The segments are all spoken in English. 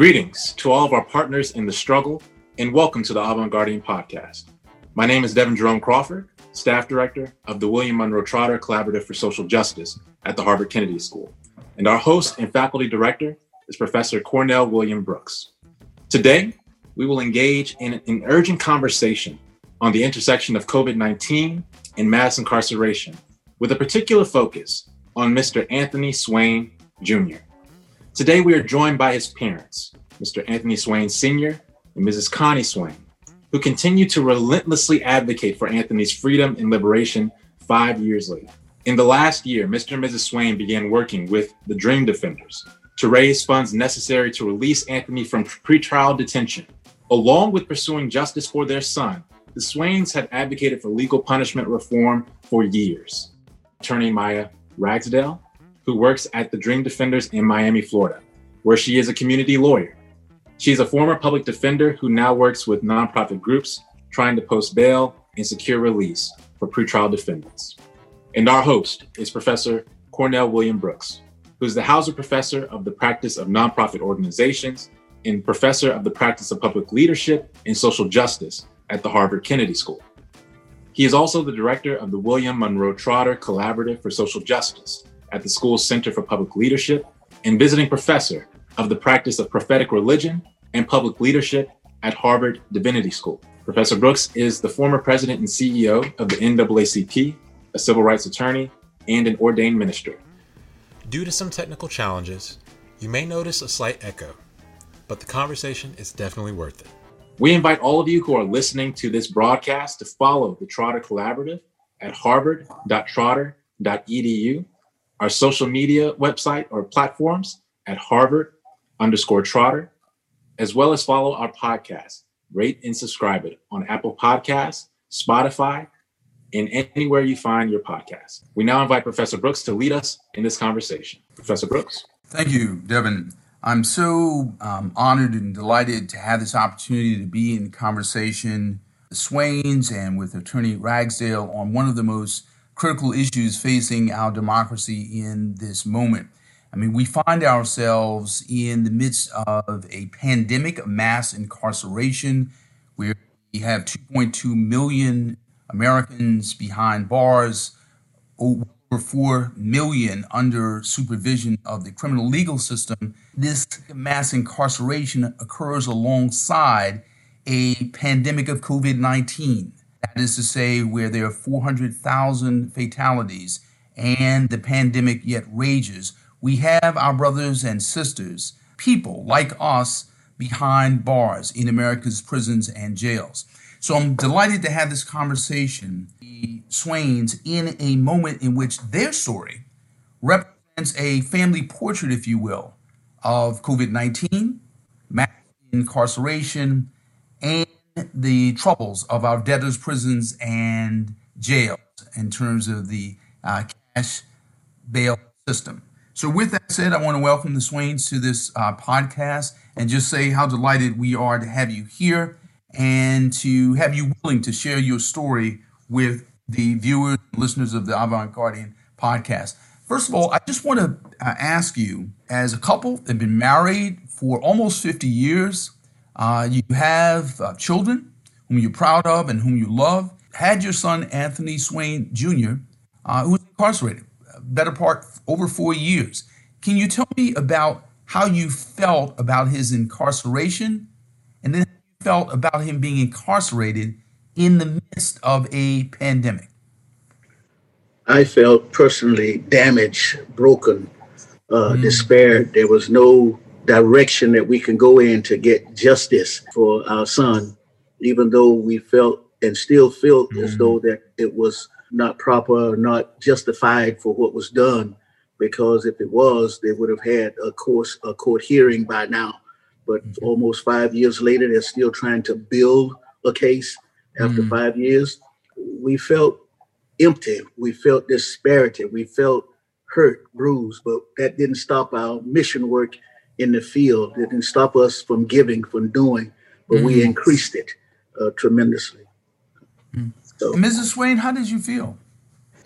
Greetings to all of our partners in the struggle, and welcome to the Avant Guardian podcast. My name is Devin Jerome Crawford, Staff Director of the William Monroe Trotter Collaborative for Social Justice at the Harvard Kennedy School. And our host and faculty director is Professor Cornell William Brooks. Today, we will engage in an urgent conversation on the intersection of COVID 19 and mass incarceration, with a particular focus on Mr. Anthony Swain Jr. Today, we are joined by his parents, Mr. Anthony Swain Sr. and Mrs. Connie Swain, who continue to relentlessly advocate for Anthony's freedom and liberation five years later. In the last year, Mr. and Mrs. Swain began working with the Dream Defenders to raise funds necessary to release Anthony from pretrial detention. Along with pursuing justice for their son, the Swains have advocated for legal punishment reform for years. Attorney Maya Ragsdale who works at the Dream Defenders in Miami, Florida, where she is a community lawyer. She's a former public defender who now works with nonprofit groups trying to post bail and secure release for pretrial defendants. And our host is Professor Cornell William Brooks, who's the Hauser Professor of the Practice of Nonprofit Organizations and Professor of the Practice of Public Leadership and Social Justice at the Harvard Kennedy School. He is also the director of the William Monroe Trotter Collaborative for Social Justice, at the school's Center for Public Leadership and visiting professor of the practice of prophetic religion and public leadership at Harvard Divinity School. Professor Brooks is the former president and CEO of the NAACP, a civil rights attorney, and an ordained minister. Due to some technical challenges, you may notice a slight echo, but the conversation is definitely worth it. We invite all of you who are listening to this broadcast to follow the Trotter Collaborative at harvard.trotter.edu our social media website or platforms at Harvard underscore Trotter, as well as follow our podcast. Rate and subscribe it on Apple Podcasts, Spotify, and anywhere you find your podcast. We now invite Professor Brooks to lead us in this conversation. Professor Brooks. Thank you, Devin. I'm so um, honored and delighted to have this opportunity to be in conversation with Swains and with Attorney Ragsdale on one of the most critical issues facing our democracy in this moment. I mean, we find ourselves in the midst of a pandemic of mass incarceration where we have 2.2 million Americans behind bars, over 4 million under supervision of the criminal legal system. This mass incarceration occurs alongside a pandemic of COVID 19. That is to say, where there are 400,000 fatalities and the pandemic yet rages, we have our brothers and sisters, people like us, behind bars in America's prisons and jails. So I'm delighted to have this conversation, the Swains, in a moment in which their story represents a family portrait, if you will, of COVID 19, mass incarceration, and the troubles of our debtors' prisons and jails in terms of the uh, cash bail system. So, with that said, I want to welcome the Swains to this uh, podcast and just say how delighted we are to have you here and to have you willing to share your story with the viewers and listeners of the Avant Guardian podcast. First of all, I just want to uh, ask you, as a couple that have been married for almost 50 years, uh, you have uh, children whom you're proud of and whom you love. Had your son Anthony Swain Jr., uh, who was incarcerated, better part over four years. Can you tell me about how you felt about his incarceration, and then how you felt about him being incarcerated in the midst of a pandemic? I felt personally damaged, broken, uh, mm. despaired. There was no direction that we can go in to get justice for our son, even though we felt and still feel mm-hmm. as though that it was not proper, not justified for what was done. Because if it was, they would have had a course, a court hearing by now. But mm-hmm. almost five years later, they're still trying to build a case. After mm-hmm. five years, we felt empty. We felt disparity. We felt hurt, bruised. But that didn't stop our mission work in the field. It didn't stop us from giving, from doing, but mm-hmm. we increased it uh, tremendously. Mm-hmm. So, Mrs. Swain, how did you feel?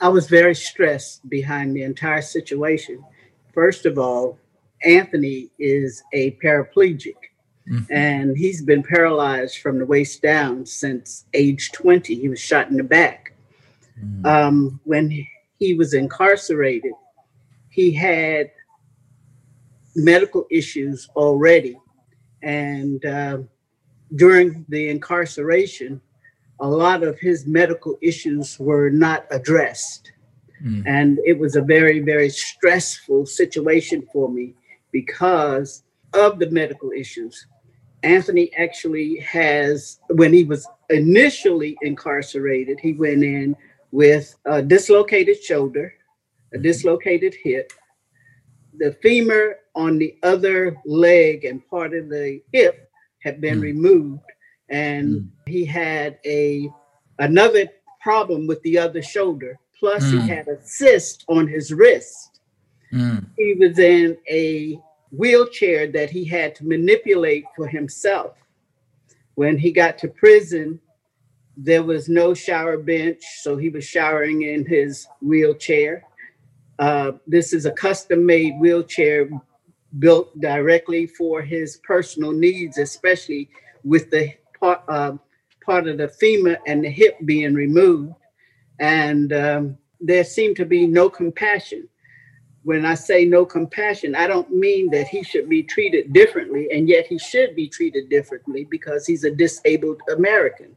I was very stressed behind the entire situation. First of all, Anthony is a paraplegic. Mm-hmm. And he's been paralyzed from the waist down since age 20. He was shot in the back. Mm-hmm. Um, when he was incarcerated, he had medical issues already. And uh, during the incarceration, a lot of his medical issues were not addressed. Mm. And it was a very, very stressful situation for me because of the medical issues. Anthony actually has, when he was initially incarcerated, he went in with a dislocated shoulder, a dislocated hip, the femur on the other leg and part of the hip had been mm. removed, and mm. he had a another problem with the other shoulder. Plus, mm. he had a cyst on his wrist. Mm. He was in a wheelchair that he had to manipulate for himself. When he got to prison, there was no shower bench, so he was showering in his wheelchair. Uh, this is a custom made wheelchair built directly for his personal needs, especially with the part, uh, part of the femur and the hip being removed. And um, there seemed to be no compassion. When I say no compassion, I don't mean that he should be treated differently, and yet he should be treated differently because he's a disabled American.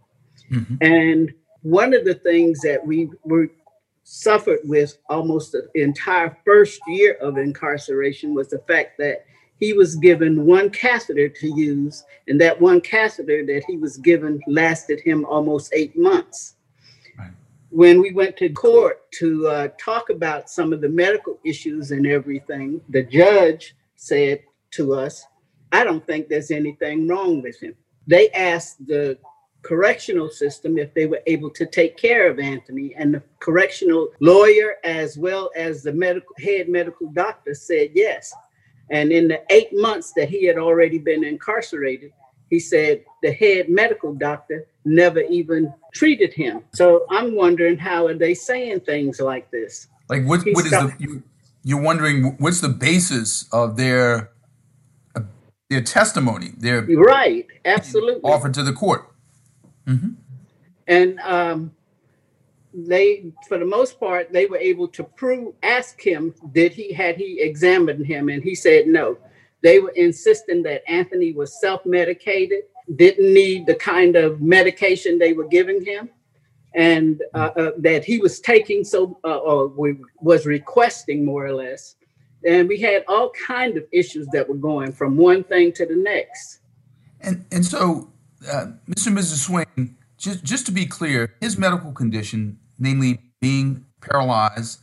Mm-hmm. And one of the things that we were suffered with almost the entire first year of incarceration was the fact that he was given one catheter to use, and that one catheter that he was given lasted him almost eight months. Right. When we went to court to uh, talk about some of the medical issues and everything, the judge said to us, I don't think there's anything wrong with him. They asked the correctional system if they were able to take care of Anthony. And the correctional lawyer, as well as the medical head medical doctor, said yes. And in the eight months that he had already been incarcerated, he said the head medical doctor never even treated him. So I'm wondering how are they saying things like this? Like what? what is the you, you're wondering what's the basis of their uh, their testimony? Their right, absolutely offered to the court. Mm-hmm. And um, they, for the most part, they were able to prove, ask him, did he, had he examined him? And he said no. They were insisting that Anthony was self medicated, didn't need the kind of medication they were giving him, and uh, uh, that he was taking so, uh, or was requesting more or less. And we had all kind of issues that were going from one thing to the next. And and so uh, Mr. and Mrs. Swain, just, just to be clear, his medical condition, namely being paralyzed,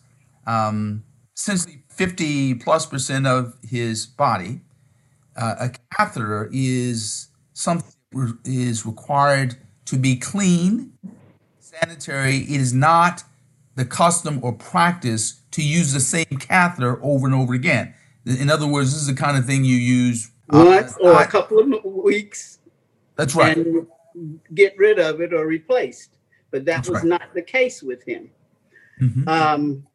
um, essentially 50 plus percent of his body, uh, a catheter is something that is required to be clean, sanitary. It is not the custom or practice to use the same catheter over and over again. In other words, this is the kind of thing you use once uh, or a couple of weeks that's right. And get rid of it or replaced. But that That's was right. not the case with him. Mm-hmm. Um,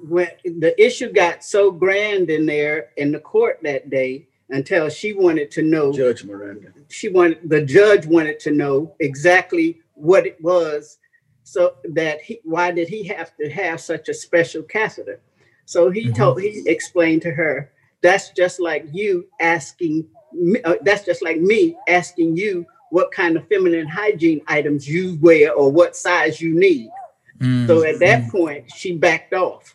when the issue got so grand in there in the court that day until she wanted to know Judge Miranda. She wanted the judge wanted to know exactly what it was so that he why did he have to have such a special catheter? So he mm-hmm. told he explained to her that's just like you asking uh, that's just like me asking you what kind of feminine hygiene items you wear or what size you need. Mm. So at that mm. point, she backed off.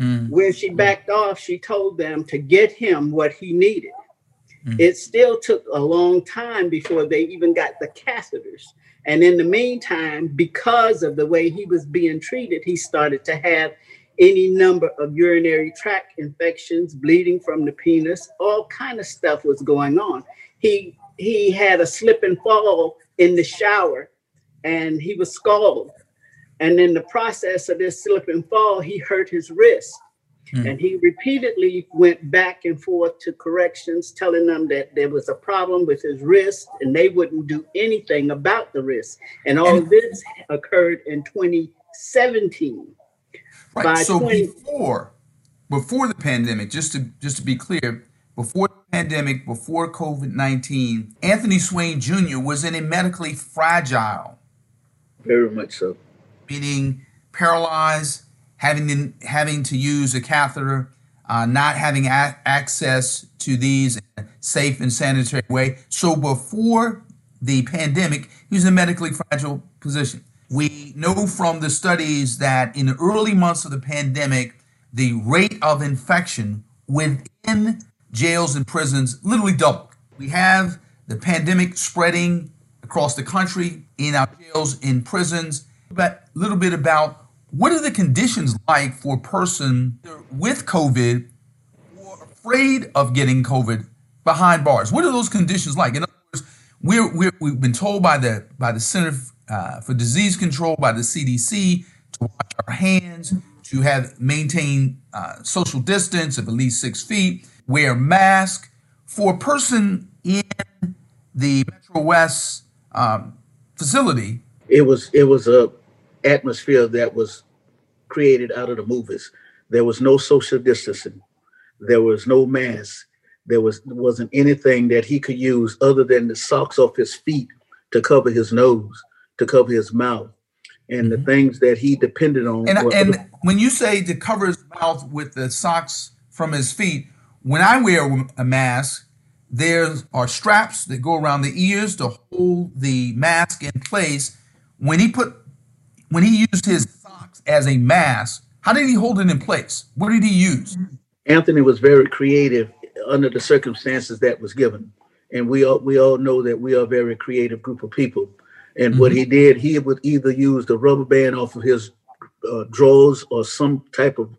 Mm. When she backed off, she told them to get him what he needed. Mm. It still took a long time before they even got the catheters. And in the meantime, because of the way he was being treated, he started to have any number of urinary tract infections, bleeding from the penis, all kind of stuff was going on. He he had a slip and fall in the shower and he was scalded. And in the process of this slip and fall, he hurt his wrist. Mm. And he repeatedly went back and forth to corrections, telling them that there was a problem with his wrist and they wouldn't do anything about the wrist. And all this occurred in 2017. Right. so 20, before before the pandemic, just to just to be clear, before the pandemic, before COVID nineteen, Anthony Swain Jr. was in a medically fragile, very much so, meaning paralyzed, having to, having to use a catheter, uh, not having a- access to these in a safe and sanitary way. So before the pandemic, he was in a medically fragile position. We know from the studies that in the early months of the pandemic, the rate of infection within jails and prisons literally doubled. We have the pandemic spreading across the country in our jails, in prisons. But a little bit about what are the conditions like for a person with COVID or afraid of getting COVID behind bars? What are those conditions like? In other words, we're, we're, we've been told by the by the Center uh, for Disease Control, by the CDC, to wash our hands, to have maintain uh, social distance of at least six feet, wear mask. For a person in the Metro West um, facility, it was it was a atmosphere that was created out of the movies. There was no social distancing. There was no mask. There was wasn't anything that he could use other than the socks off his feet to cover his nose, to cover his mouth, and mm-hmm. the things that he depended on. And, and when you say to cover his mouth with the socks from his feet, when I wear a mask, there are straps that go around the ears to hold the mask in place. When he put when he used his socks as a mask, how did he hold it in place? What did he use? Anthony was very creative under the circumstances that was given. And we all we all know that we are a very creative group of people. And mm-hmm. what he did, he would either use the rubber band off of his uh, drawers or some type of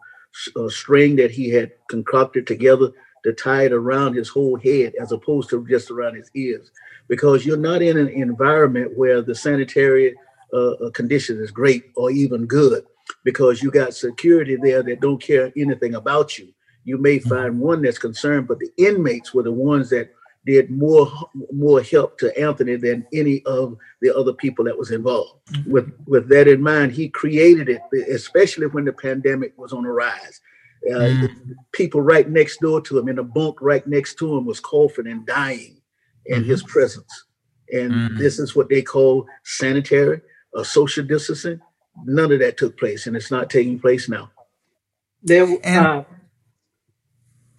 uh, string that he had concocted together to tie it around his whole head as opposed to just around his ears. Because you're not in an environment where the sanitary uh, uh, condition is great or even good because you got security there that don't care anything about you. You may mm-hmm. find one that's concerned, but the inmates were the ones that did more more help to Anthony than any of the other people that was involved. Mm-hmm. With with that in mind, he created it, especially when the pandemic was on the rise. Uh, mm. People right next door to him in a bunk right next to him was coughing and dying in mm-hmm. his presence. And mm. this is what they call sanitary or social distancing. None of that took place, and it's not taking place now. There, and, uh,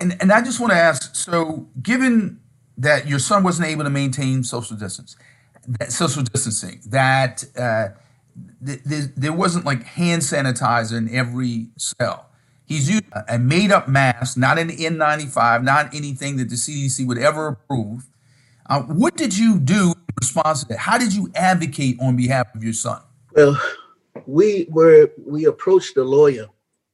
and and I just want to ask. So, given that your son wasn't able to maintain social distance, that social distancing, that uh, th- th- there wasn't like hand sanitizer in every cell. He's used a made up mask, not an N95, not anything that the CDC would ever approve. Uh, what did you do in response to that? How did you advocate on behalf of your son? Well, we were we approached the lawyer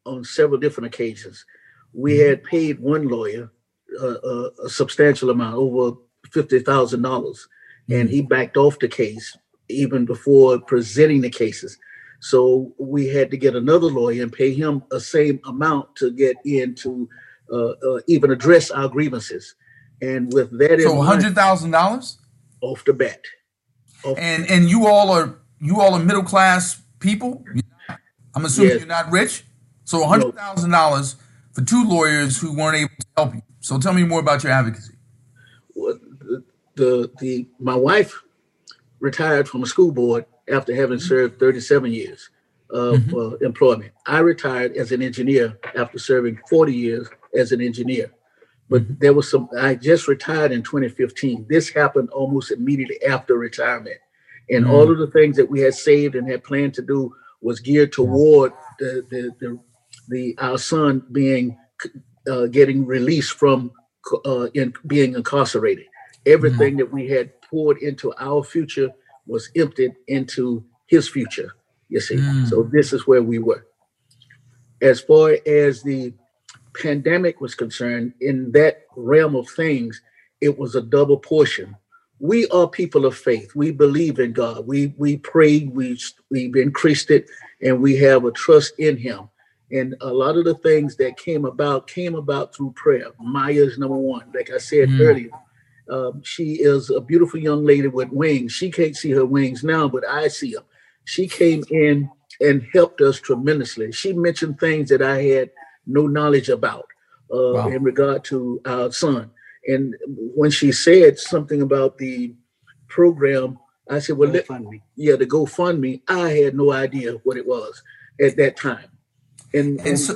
on several different occasions. We mm-hmm. had paid one lawyer a, a substantial amount, over fifty thousand dollars, and he backed off the case even before presenting the cases. So we had to get another lawyer and pay him a same amount to get in to uh, uh, even address our grievances. And with that, so hundred thousand dollars off the bat. Off and and you all are you all are middle class people. I'm assuming yes. you're not rich. So hundred thousand dollars for two lawyers who weren't able to help you. So tell me more about your advocacy. Well, the, the the my wife retired from a school board after having served 37 years of mm-hmm. uh, employment. I retired as an engineer after serving 40 years as an engineer. But mm-hmm. there was some, I just retired in 2015. This happened almost immediately after retirement. And mm-hmm. all of the things that we had saved and had planned to do was geared toward the, the, the, the our son being, uh, getting released from uh, in, being incarcerated. Everything mm-hmm. that we had poured into our future was emptied into his future, you see. Mm. So this is where we were. As far as the pandemic was concerned, in that realm of things, it was a double portion. We are people of faith. We believe in God. We we pray. We we've increased it, and we have a trust in Him. And a lot of the things that came about came about through prayer. Maya's number one. Like I said mm. earlier, um, she is a beautiful young lady with wings. She can't see her wings now, but I see them. She came in and helped us tremendously. She mentioned things that I had no knowledge about uh, wow. in regard to our son. And when she said something about the program, I said, "Well, let, yeah, the GoFundMe." I had no idea what it was at that time, and, and, and so,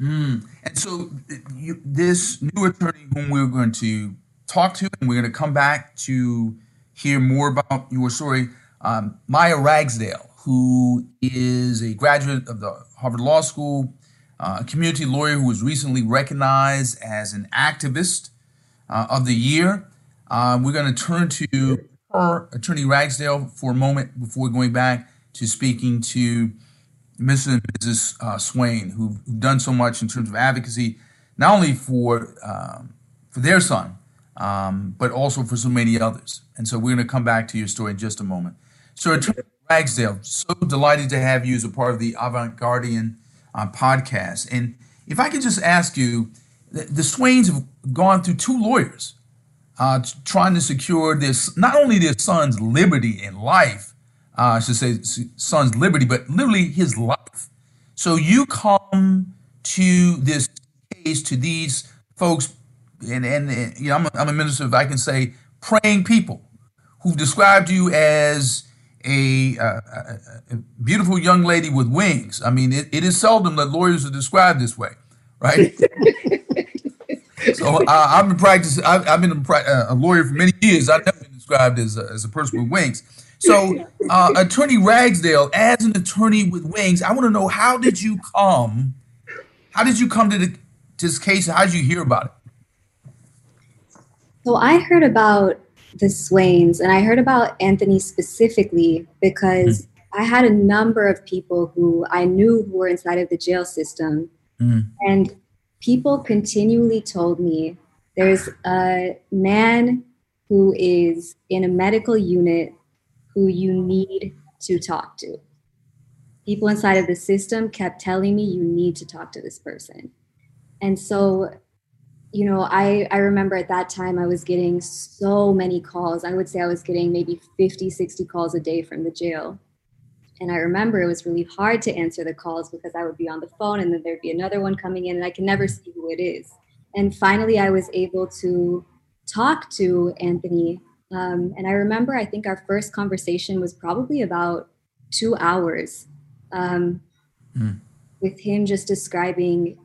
mm, and so you, this new attorney whom we're going to talk to, and we're going to come back to hear more about your story, um, Maya Ragsdale, who is a graduate of the Harvard Law School, uh, a community lawyer who was recently recognized as an activist uh, of the year. Uh, we're going to turn to her, Attorney Ragsdale, for a moment before going back to speaking to Mr. and Mrs. Uh, Swain, who've, who've, done so much in terms of advocacy, not only for um, for their son, um, but also for so many others. And so we're going to come back to your story in just a moment. So, Attorney Ragsdale, so delighted to have you as a part of the Avant Guardian uh, podcast. And if I could just ask you, the, the Swains have gone through two lawyers uh, trying to secure this not only their son's liberty and life, uh, I should say son's liberty, but literally his life. So you come to this case to these folks, and and, and you know I'm a, I'm a minister, if I can say, praying people who've described you as a, a, a, beautiful young lady with wings. I mean, it, it is seldom that lawyers are described this way, right? so uh, I've been practicing. I've, I've been a, uh, a, lawyer for many years. I've never been described as a, as a person with wings. So, uh, Attorney Ragsdale, as an attorney with wings, I want to know how did you come? How did you come to, the, to this case? How did you hear about it? So I heard about the Swains, and I heard about Anthony specifically because mm. I had a number of people who I knew who were inside of the jail system, mm. and people continually told me there's a man who is in a medical unit who you need to talk to. People inside of the system kept telling me you need to talk to this person. And so you know, I, I remember at that time I was getting so many calls. I would say I was getting maybe 50, 60 calls a day from the jail. And I remember it was really hard to answer the calls because I would be on the phone and then there'd be another one coming in and I can never see who it is. And finally, I was able to talk to Anthony. Um, and I remember, I think our first conversation was probably about two hours um, mm. with him just describing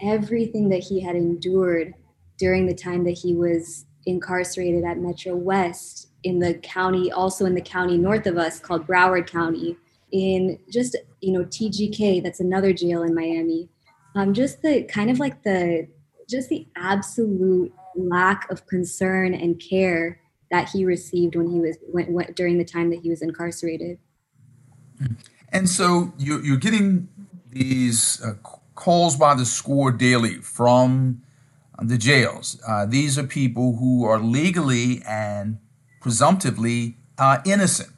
everything that he had endured during the time that he was incarcerated at Metro West in the county, also in the county north of us called Broward County, in just, you know, TGK, that's another jail in Miami. Um, just the kind of like the, just the absolute lack of concern and care that he received when he was, when, during the time that he was incarcerated. And so you're, you're getting these uh, calls by the score daily from the jails. Uh, these are people who are legally and presumptively uh, innocent,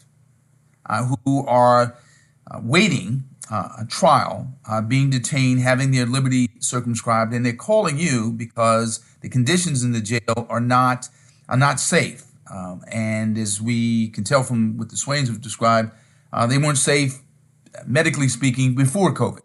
uh, who are uh, waiting uh, a trial, uh, being detained, having their liberty circumscribed, and they're calling you because the conditions in the jail are not are not safe. Um, and as we can tell from what the Swains have described, they weren't safe, medically speaking, before COVID.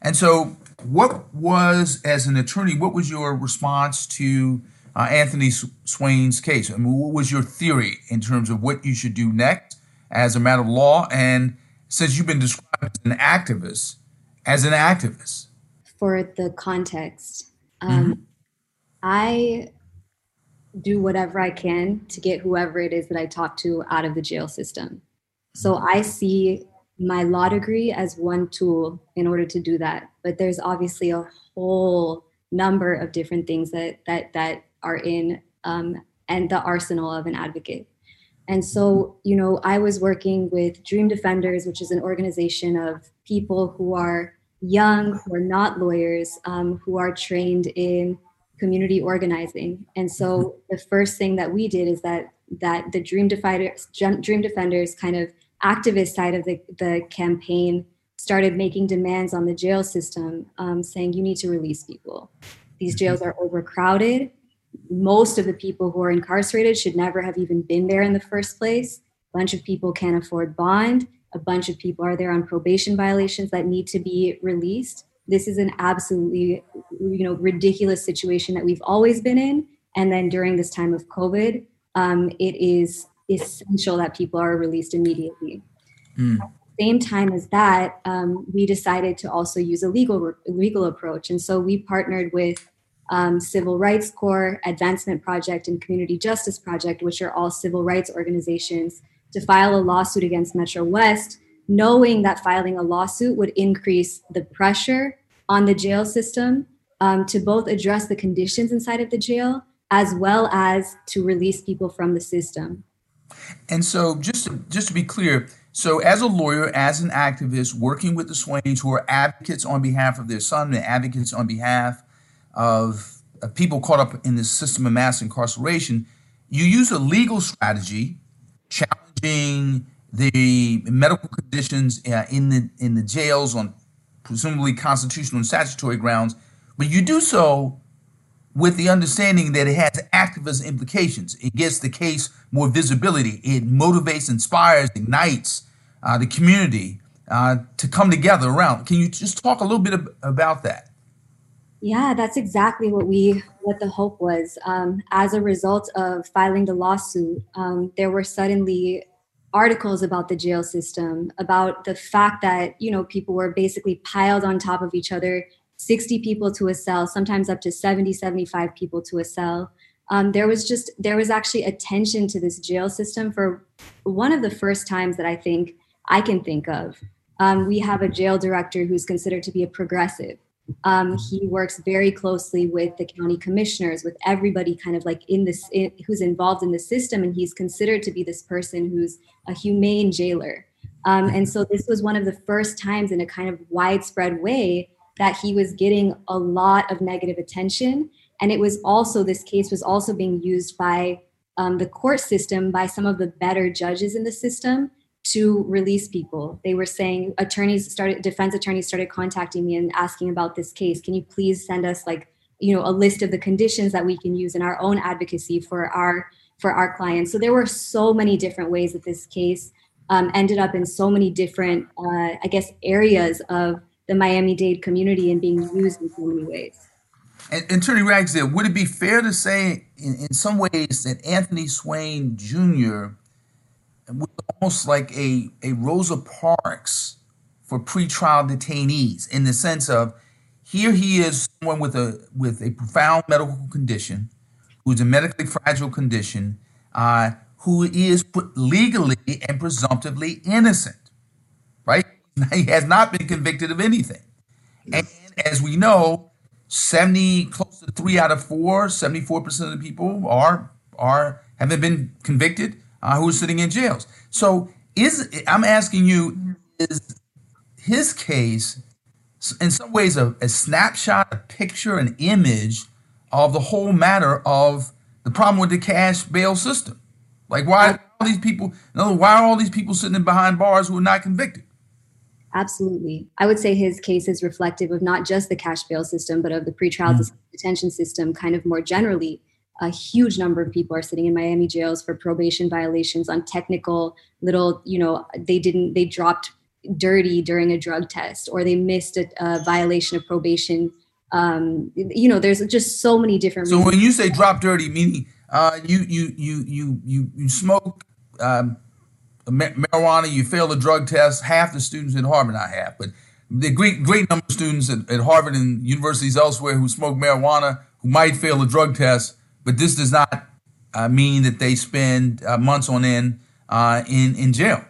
And so what was, as an attorney, what was your response to uh, Anthony Swain's case? I mean, what was your theory in terms of what you should do next as a matter of law? And since you've been described as an activist, as an activist. For the context, um, mm-hmm. I do whatever I can to get whoever it is that I talk to out of the jail system. So I see my law degree as one tool in order to do that. But there's obviously a whole number of different things that that that are in um, and the arsenal of an advocate. And so you know i was working with dream defenders which is an organization of people who are young who are not lawyers um, who are trained in community organizing and so the first thing that we did is that that the dream defenders dream defenders kind of activist side of the, the campaign started making demands on the jail system, um, saying you need to release people. These mm-hmm. jails are overcrowded. Most of the people who are incarcerated should never have even been there in the first place. A bunch of people can't afford bond. A bunch of people are there on probation violations that need to be released. This is an absolutely you know ridiculous situation that we've always been in. And then during this time of covid um, it is essential that people are released immediately. Mm. Same time as that um, we decided to also use a legal legal approach. And so we partnered with um, civil rights corps advancement project and community justice project which are all civil rights organizations to file a lawsuit against metro west knowing that filing a lawsuit would increase the pressure on the jail system um, to both address the conditions inside of the jail as well as to release people from the system. And so, just to, just to be clear, so as a lawyer, as an activist, working with the Swains, who are advocates on behalf of their son and advocates on behalf of, of people caught up in this system of mass incarceration, you use a legal strategy challenging the medical conditions uh, in the in the jails on presumably constitutional and statutory grounds, but you do so with the understanding that it has activist implications. It gets the case more visibility. It motivates, inspires, ignites uh, the community uh, to come together around. Can you just talk a little bit ab- about that? Yeah, that's exactly what we what the hope was. Um, as a result of filing the lawsuit, um, there were suddenly articles about the jail system, about the fact that, you know, people were basically piled on top of each other, 60 people to a cell, sometimes up to 70, 75 people to a cell. Um, there was just, there was actually attention to this jail system for one of the first times that I think I can think of. Um, we have a jail director who's considered to be a progressive. Um, he works very closely with the county commissioners, with everybody kind of like in this, in, who's involved in the system. And he's considered to be this person who's a humane jailer. Um, and so this was one of the first times in a kind of widespread way that he was getting a lot of negative attention. And it was also, this case was also being used by um, the court system, by some of the better judges in the system to release people. They were saying attorneys started defense attorneys started contacting me and asking about this case. Can you please send us like, you know, a list of the conditions that we can use in our own advocacy for our for our clients. So there were so many different ways that this case um, ended up in so many different, uh, I guess, areas of the Miami-Dade community and being used in so many ways. And, and Attorney Ragsdale, would it be fair to say, in, in some ways, that Anthony Swain Jr was almost like a, a Rosa Parks for pretrial detainees in the sense of here he is someone with a with a profound medical condition, who's a medically fragile condition, uh, who is legally and presumptively innocent, right? He has not been convicted of anything. And as we know, 70, close to three out of four, 74% of the people are are haven't been convicted uh, who are sitting in jails. So is I'm asking you, is his case in some ways a, a snapshot, a picture, an image of the whole matter of the problem with the cash bail system? Like why are all these people? Words, why are all these people sitting behind bars who are not convicted? Absolutely. I would say his case is reflective of not just the cash bail system, but of the pretrial mm-hmm. detention system kind of more generally a huge number of people are sitting in Miami jails for probation violations on technical little, you know, they didn't, they dropped dirty during a drug test or they missed a, a violation of probation. Um, you know, there's just so many different. So when you say drop dirty, meaning uh, you you you you you you smoke um, marijuana, you fail a drug test. Half the students in Harvard, not half, but the great great number of students at, at Harvard and universities elsewhere who smoke marijuana who might fail a drug test but this does not uh, mean that they spend uh, months on end uh, in in jail.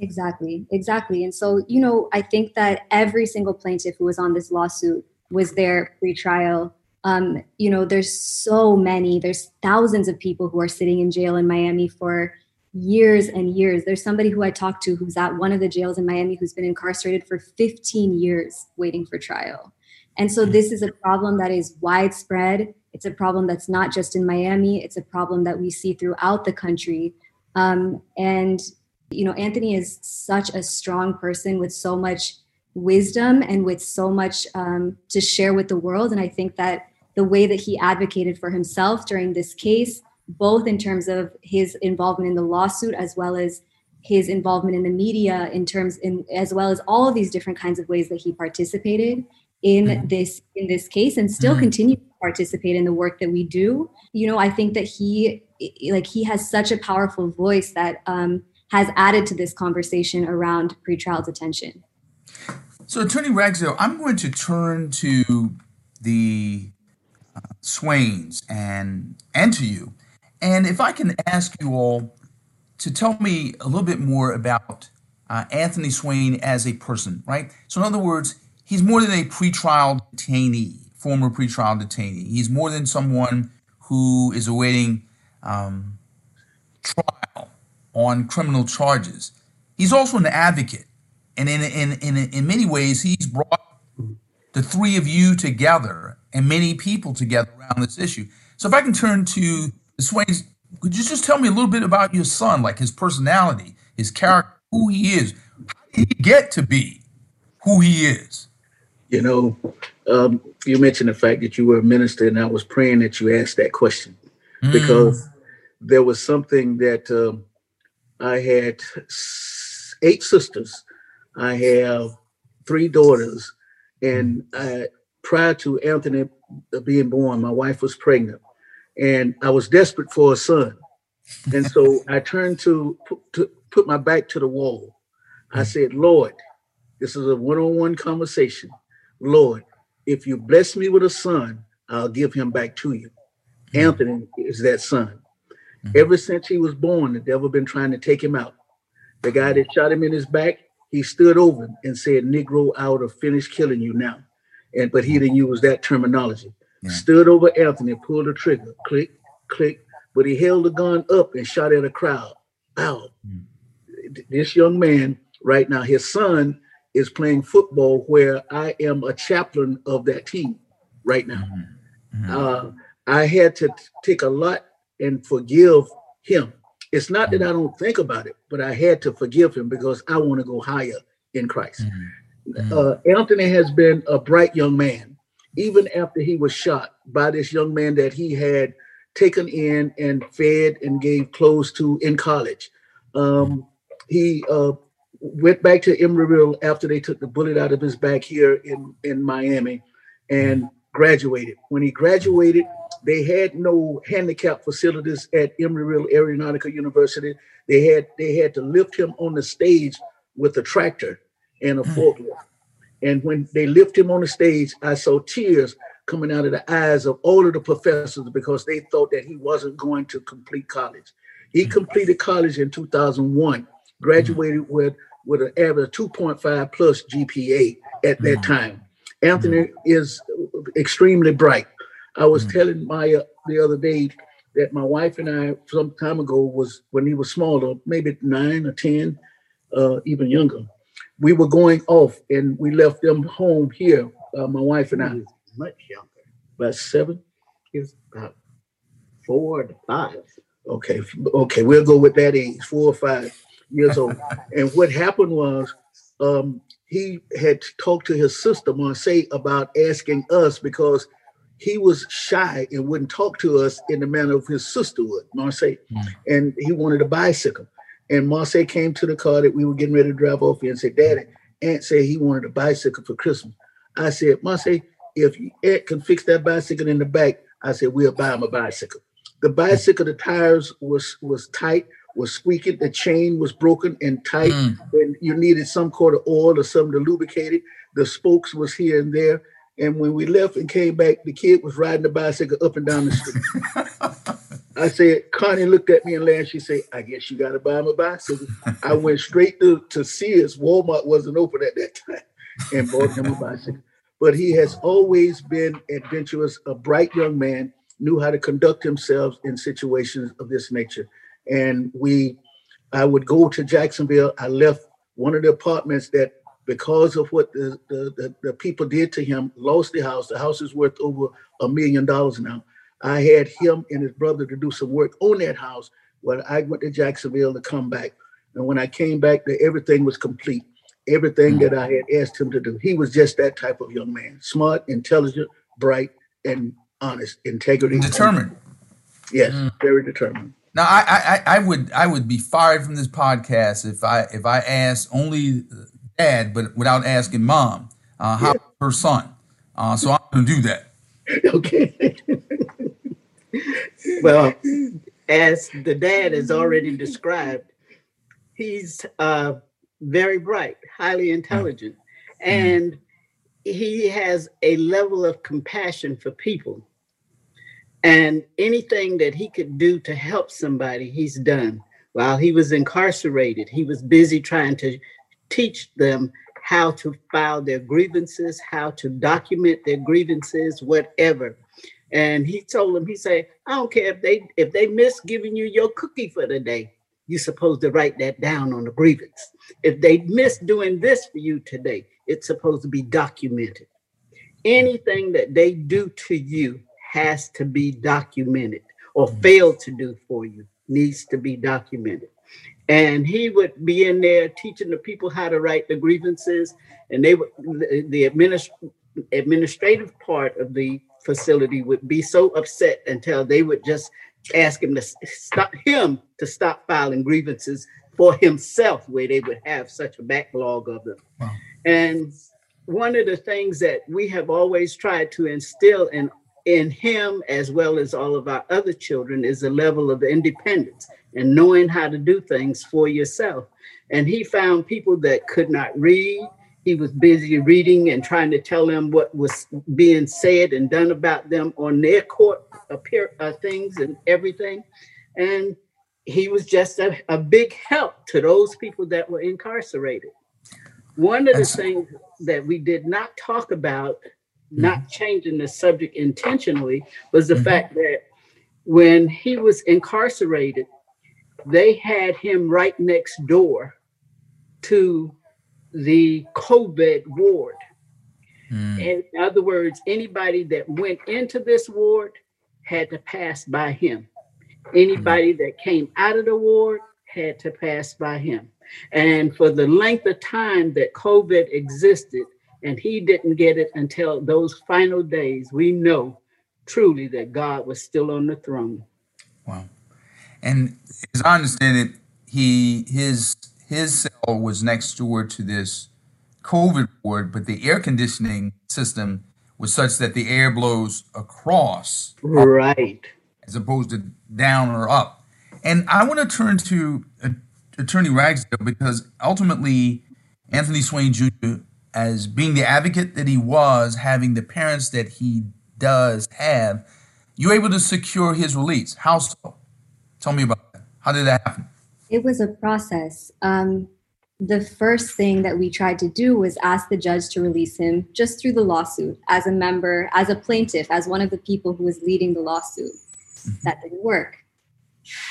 Exactly, exactly. And so, you know, I think that every single plaintiff who was on this lawsuit was there pre-trial. Um, you know, there's so many. There's thousands of people who are sitting in jail in Miami for years and years. There's somebody who I talked to who's at one of the jails in Miami who's been incarcerated for 15 years waiting for trial. And so this is a problem that is widespread. It's a problem that's not just in Miami, it's a problem that we see throughout the country. Um, and, you know, Anthony is such a strong person with so much wisdom and with so much um, to share with the world. And I think that the way that he advocated for himself during this case, both in terms of his involvement in the lawsuit as well as his involvement in the media in terms in as well as all of these different kinds of ways that he participated in mm-hmm. this in this case and still mm-hmm. Participate in the work that we do. You know, I think that he like he has such a powerful voice that um, has added to this conversation around pretrial detention. So, Attorney Ragsdale, I'm going to turn to the uh, Swains and and to you, and if I can ask you all to tell me a little bit more about uh, Anthony Swain as a person, right? So, in other words, he's more than a pretrial detainee, former pretrial detainee. He's more than someone who is awaiting um, trial on criminal charges. He's also an advocate. And in, in, in, in many ways, he's brought the three of you together and many people together around this issue. So if I can turn to the Swains, could you just tell me a little bit about your son, like his personality, his character, who he is? How did he get to be who he is? You know, um, you mentioned the fact that you were a minister, and I was praying that you asked that question mm. because there was something that um, I had eight sisters. I have three daughters, and I, prior to Anthony being born, my wife was pregnant, and I was desperate for a son, and so I turned to, to put my back to the wall. I said, "Lord, this is a one-on-one conversation. Lord, if you bless me with a son, I'll give him back to you. Mm-hmm. Anthony is that son. Mm-hmm. Ever since he was born, the devil been trying to take him out. The guy that shot him in his back, he stood over him and said, Negro, I would have finished killing you now. And but he didn't use that terminology. Yeah. Stood over Anthony, pulled the trigger, click, click, but he held the gun up and shot at a crowd. Wow. Mm-hmm. This young man right now, his son is playing football where I am a chaplain of that team right now. Mm-hmm. Mm-hmm. Uh, I had to take a lot and forgive him. It's not that I mm-hmm. don't think about it, but I had to forgive him because I want to go higher in Christ. Mm-hmm. Uh, Anthony has been a bright young man, even after he was shot by this young man that he had taken in and fed and gave clothes to in college. Um, he uh, went back to Embry-Riddle after they took the bullet out of his back here in, in Miami and graduated. When he graduated, they had no handicap facilities at Embry-Riddle Aeronautical University. They had they had to lift him on the stage with a tractor and a hmm. forklift. And when they lift him on the stage, I saw tears coming out of the eyes of all of the professors because they thought that he wasn't going to complete college. He hmm. completed college in 2001, graduated with with an average of 2.5 plus GPA at that mm. time. Anthony mm. is extremely bright. I was mm. telling Maya the other day that my wife and I, some time ago, was when he was smaller, maybe nine or 10, uh, even younger. We were going off and we left them home here, uh, my wife and I. Much younger. About seven? He was about four to five. Okay, okay, we'll go with that age, four or five years old. and what happened was um, he had talked to his sister Marseille about asking us because he was shy and wouldn't talk to us in the manner of his sister would, Marseille. Mm. And he wanted a bicycle. And Marseille came to the car that we were getting ready to drive off in and said, Daddy, Aunt said he wanted a bicycle for Christmas. I said, Marseille, if Aunt can fix that bicycle in the back, I said, we'll buy him a bicycle. The bicycle, the tires was was tight was squeaking, the chain was broken and tight, mm. and you needed some kind of oil or something to lubricate it. The spokes was here and there. And when we left and came back, the kid was riding the bicycle up and down the street. I said, Connie looked at me and laughed. She said, I guess you got to buy him a bicycle. I went straight to, to Sears. Walmart wasn't open at that time and bought him a bicycle. But he has always been adventurous, a bright young man, knew how to conduct himself in situations of this nature and we I would go to Jacksonville. I left one of the apartments that because of what the, the, the, the, people did to him, lost the house. The house is worth over a million dollars now. I had him and his brother to do some work on that house. When I went to Jacksonville to come back. And when I came back, the, everything was complete. Everything that I had asked him to do. He was just that type of young man. Smart, intelligent, bright, and honest. Integrity. Determined. Yes, mm. very determined. Now, I, I, I would I would be fired from this podcast if I if I asked only dad, but without asking mom uh, how yeah. her son. Uh, so I'm going to do that. Okay. well, as the dad has already described, he's uh, very bright, highly intelligent, mm-hmm. and he has a level of compassion for people. And anything that he could do to help somebody, he's done. While he was incarcerated, he was busy trying to teach them how to file their grievances, how to document their grievances, whatever. And he told them, he said, I don't care if they if they miss giving you your cookie for the day, you're supposed to write that down on the grievance. If they miss doing this for you today, it's supposed to be documented. Anything that they do to you has to be documented or fail to do for you needs to be documented. And he would be in there teaching the people how to write the grievances, and they would the, the administ- administrative part of the facility would be so upset until they would just ask him to stop him to stop filing grievances for himself, where they would have such a backlog of them. Wow. And one of the things that we have always tried to instill in in him as well as all of our other children is a level of independence and knowing how to do things for yourself. And he found people that could not read. He was busy reading and trying to tell them what was being said and done about them on their court appear, uh, things and everything. And he was just a, a big help to those people that were incarcerated. One of the things that we did not talk about. Not changing the subject intentionally, was the mm-hmm. fact that when he was incarcerated, they had him right next door to the COVID ward. Mm. In other words, anybody that went into this ward had to pass by him. Anybody mm. that came out of the ward had to pass by him. And for the length of time that COVID existed, and he didn't get it until those final days, we know truly that God was still on the throne. Wow. And as I understand it, he his his cell was next door to this COVID ward, but the air conditioning system was such that the air blows across. Right. As opposed to down or up. And I want to turn to uh, Attorney Ragsdale because ultimately, Anthony Swain Jr., as being the advocate that he was, having the parents that he does have, you were able to secure his release. How so? Tell me about that. How did that happen? It was a process. Um, the first thing that we tried to do was ask the judge to release him just through the lawsuit as a member, as a plaintiff, as one of the people who was leading the lawsuit. Mm-hmm. That didn't work.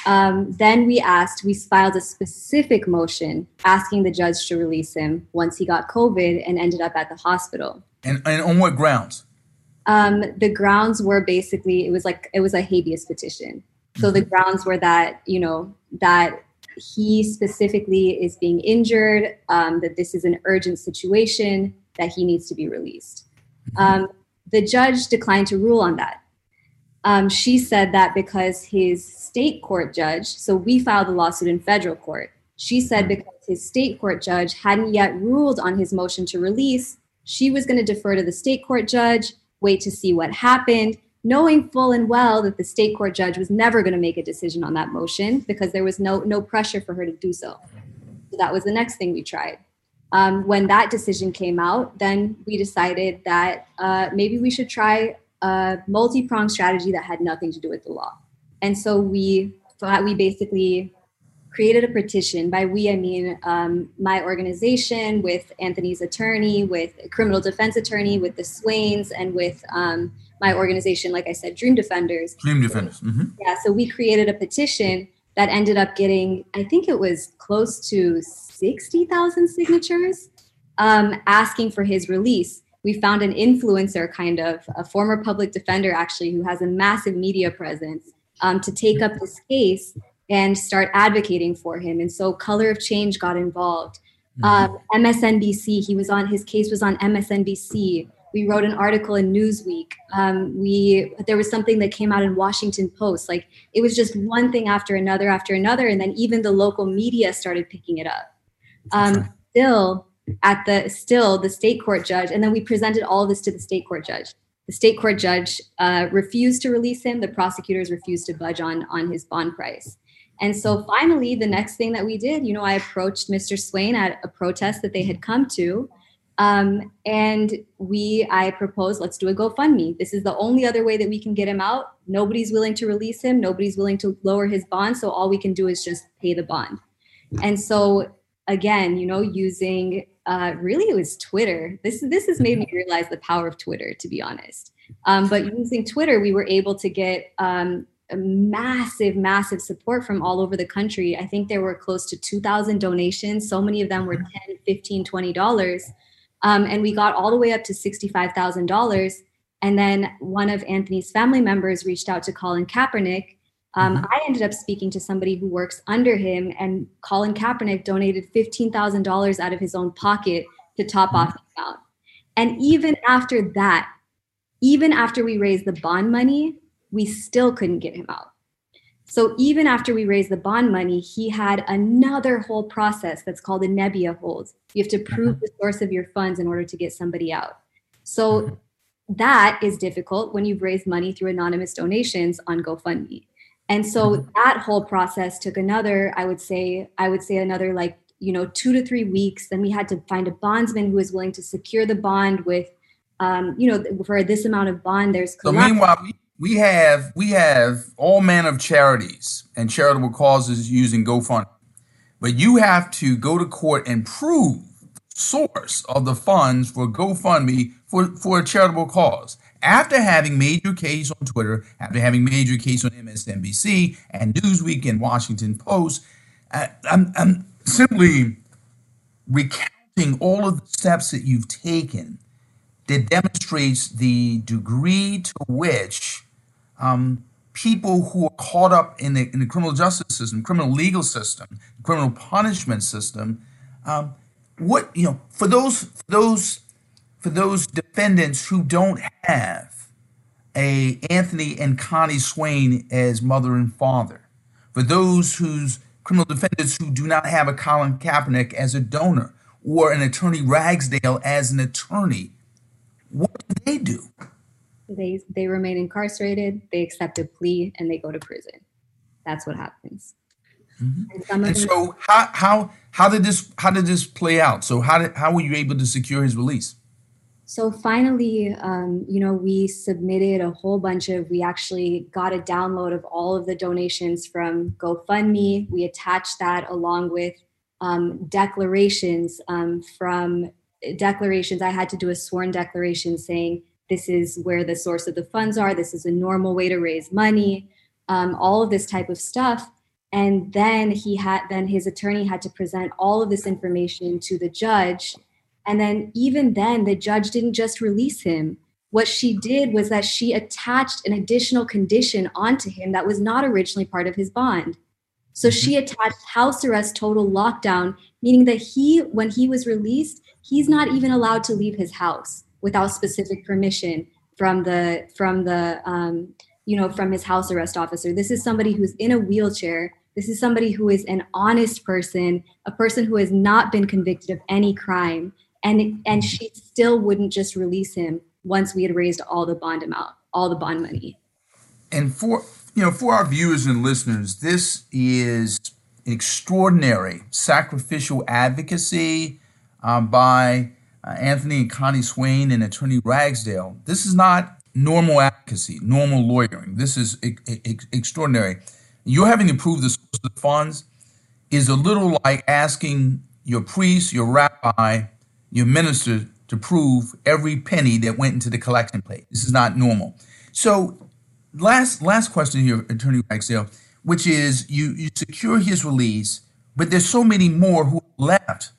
Um, then we asked, we filed a specific motion asking the judge to release him once he got COVID and ended up at the hospital. And, and on what grounds? Um, the grounds were basically, it was like, it was a habeas petition. So the mm-hmm. grounds were that, you know, that he specifically is being injured, um, that this is an urgent situation, that he needs to be released. Mm-hmm. Um, the judge declined to rule on that. Um, she said that because his state court judge, so we filed the lawsuit in federal court. She said mm-hmm. because his state court judge hadn't yet ruled on his motion to release, she was going to defer to the state court judge, wait to see what happened, knowing full and well that the state court judge was never going to make a decision on that motion because there was no no pressure for her to do so. So that was the next thing we tried. Um, when that decision came out, then we decided that uh, maybe we should try a multi-pronged strategy that had nothing to do with the law. And so we thought we basically created a petition. By we, I mean um, my organization with Anthony's attorney, with criminal defense attorney, with the Swains, and with um, my organization, like I said, Dream Defenders. Dream Defenders. Mm-hmm. Yeah, so we created a petition that ended up getting, I think it was close to 60,000 signatures um, asking for his release. We found an influencer, kind of, a former public defender actually, who has a massive media presence, um, to take up this case and start advocating for him. And so Color of Change got involved. Mm-hmm. Um, MSNBC, he was on, his case was on MSNBC we wrote an article in Newsweek. Um, we there was something that came out in Washington Post. Like it was just one thing after another after another, and then even the local media started picking it up. Um, still, at the still the state court judge, and then we presented all this to the state court judge. The state court judge uh, refused to release him. The prosecutors refused to budge on on his bond price. And so finally, the next thing that we did, you know, I approached Mr. Swain at a protest that they had come to. Um, and we, I proposed, let's do a GoFundMe. This is the only other way that we can get him out. Nobody's willing to release him. Nobody's willing to lower his bond. So all we can do is just pay the bond. And so again, you know, using uh, really it was Twitter. This this has made me realize the power of Twitter, to be honest. Um, but using Twitter, we were able to get um, massive, massive support from all over the country. I think there were close to 2,000 donations. So many of them were 10, 15, 20 dollars. Um, and we got all the way up to $65,000. And then one of Anthony's family members reached out to Colin Kaepernick. Um, mm-hmm. I ended up speaking to somebody who works under him, and Colin Kaepernick donated $15,000 out of his own pocket to top mm-hmm. off the amount. And even after that, even after we raised the bond money, we still couldn't get him out. So even after we raised the bond money, he had another whole process that's called a Nebbia hold. You have to prove the source of your funds in order to get somebody out. So that is difficult when you've raised money through anonymous donations on GoFundMe. And so that whole process took another, I would say, I would say another like, you know, two to three weeks. Then we had to find a bondsman who was willing to secure the bond with, um, you know, for this amount of bond, there's. So meanwhile, we have we have all manner of charities and charitable causes using GoFundMe, but you have to go to court and prove the source of the funds for GoFundMe for for a charitable cause. After having made your case on Twitter, after having made your case on MSNBC and Newsweek and Washington Post, uh, I'm, I'm simply recounting all of the steps that you've taken that demonstrates the degree to which um, people who are caught up in the, in the criminal justice system, criminal legal system, criminal punishment system. Um, what you know for those for those for those defendants who don't have a Anthony and Connie Swain as mother and father, for those whose criminal defendants who do not have a Colin Kaepernick as a donor or an attorney Ragsdale as an attorney, what do they do? they they remain incarcerated they accept a plea and they go to prison that's what happens mm-hmm. and, and so how how how did this how did this play out so how did how were you able to secure his release so finally um, you know we submitted a whole bunch of we actually got a download of all of the donations from gofundme. We attached that along with um, declarations um, from declarations. I had to do a sworn declaration saying this is where the source of the funds are. This is a normal way to raise money um, all of this type of stuff. And then he had then his attorney had to present all of this information to the judge and then even then the judge didn't just release him. What she did was that she attached an additional condition onto him that was not originally part of his bond. So mm-hmm. she attached house arrest total lockdown meaning that he when he was released he's not even allowed to leave his house without specific permission from the from the um, you know from his house arrest officer. This is somebody who's in a wheelchair. This is somebody who is an honest person a person who has not been convicted of any crime and and she still wouldn't just release him once we had raised all the bond amount all the bond money and for you know for our viewers and listeners this is extraordinary sacrificial advocacy um, by uh, Anthony and Connie Swain and Attorney Ragsdale. This is not normal advocacy, normal lawyering. This is e- e- extraordinary. You're having to prove the source of the funds is a little like asking your priest, your rabbi, your minister to prove every penny that went into the collection plate. This is not normal. So, last last question here, Attorney Ragsdale, which is you you secure his release, but there's so many more who left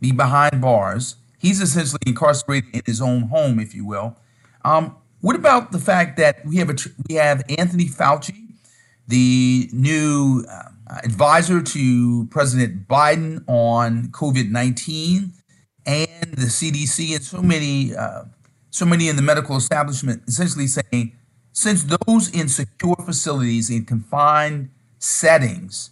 be behind bars He's essentially incarcerated in his own home, if you will. Um, what about the fact that we have a we have Anthony Fauci, the new uh, advisor to President Biden on COVID nineteen, and the CDC, and so many uh, so many in the medical establishment, essentially saying since those in secure facilities in confined settings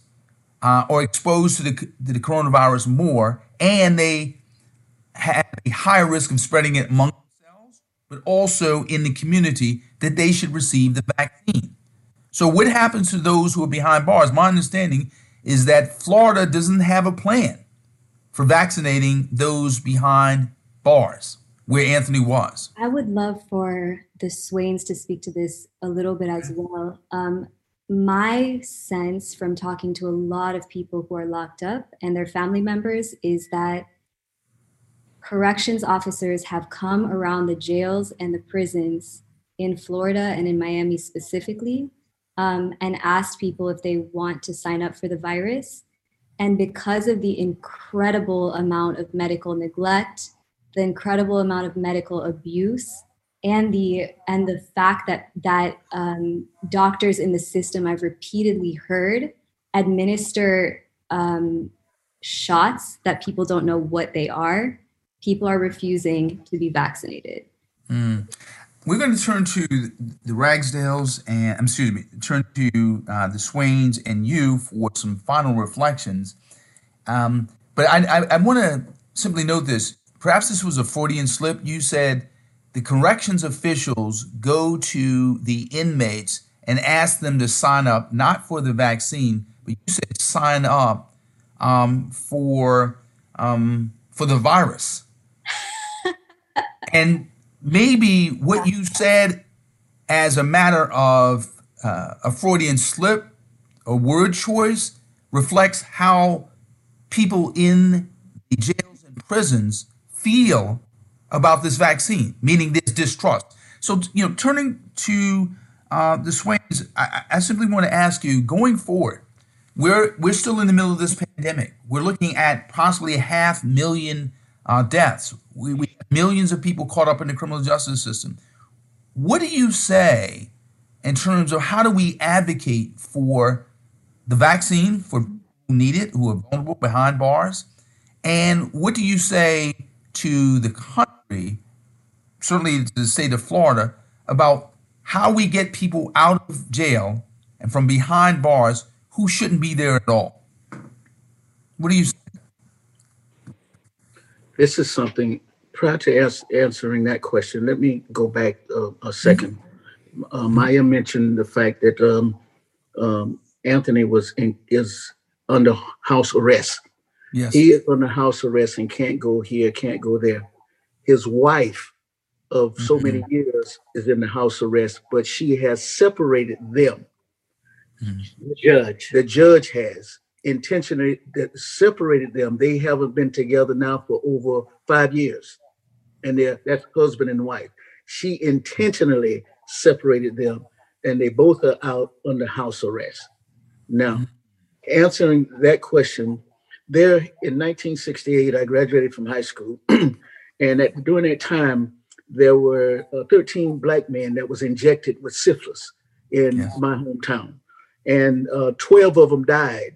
uh, are exposed to the, to the coronavirus more, and they have a higher risk of spreading it among themselves, but also in the community that they should receive the vaccine. So, what happens to those who are behind bars? My understanding is that Florida doesn't have a plan for vaccinating those behind bars where Anthony was. I would love for the Swains to speak to this a little bit as well. Um, my sense from talking to a lot of people who are locked up and their family members is that corrections officers have come around the jails and the prisons in Florida and in Miami specifically um, and asked people if they want to sign up for the virus. And because of the incredible amount of medical neglect, the incredible amount of medical abuse, and the and the fact that that um, doctors in the system I've repeatedly heard administer um, shots that people don't know what they are. People are refusing to be vaccinated. Mm. We're going to turn to the Ragsdales and, excuse me, turn to uh, the Swains and you for some final reflections. Um, but I, I, I want to simply note this. Perhaps this was a Freudian slip. You said the corrections officials go to the inmates and ask them to sign up, not for the vaccine, but you said sign up um, for um, for the virus. and maybe what you said as a matter of uh, a Freudian slip, a word choice, reflects how people in the jails and prisons feel about this vaccine, meaning this distrust. So, you know, turning to uh, the Swains, I, I simply want to ask you going forward, we're, we're still in the middle of this pandemic. We're looking at possibly a half million uh, deaths. We, we have millions of people caught up in the criminal justice system. What do you say in terms of how do we advocate for the vaccine for who need it, who are vulnerable behind bars? And what do you say to the country, certainly to the state of Florida, about how we get people out of jail and from behind bars who shouldn't be there at all? What do you say? This is something prior to as- answering that question let me go back uh, a second. Uh, maya mentioned the fact that um, um, anthony was in is under house arrest. Yes. he is under house arrest and can't go here can't go there. His wife of so many years is in the house arrest but she has separated them. The judge. the judge has intentionally that separated them. They haven't been together now for over five years, and they're that's husband and wife. She intentionally separated them, and they both are out under house arrest. Now, answering that question, there in 1968, I graduated from high school, and at, during that time, there were uh, 13 black men that was injected with syphilis in Yes. my hometown, and uh, 12 of them died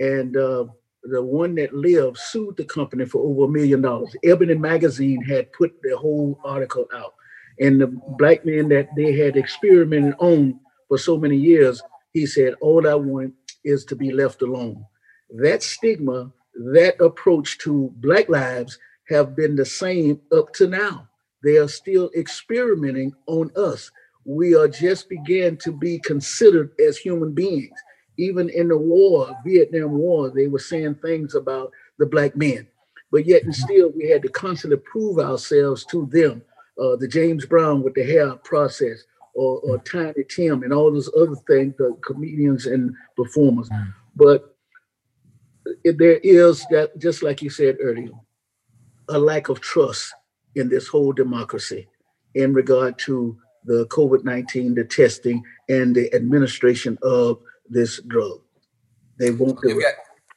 and uh, the one that lived sued the company for over a million dollars. Ebony magazine had put the whole article out, and the black man that they had experimented on for so many years, he said, "All I want is to be left alone." That stigma, that approach to black lives, have been the same up to now. They are still experimenting on us. We are just began to be considered as human beings even in the war, Vietnam War, they were saying things about the black men. But yet and mm-hmm. still, we had to constantly prove ourselves to them. Uh, the James Brown with the hair process, or, or mm. Tiny Tim, and all those other things, the comedians and performers. Mm. But there is that, just like you said earlier, a lack of trust in this whole democracy in regard to the COVID 19, the testing, and the administration of this drug. They won't do We've it. got,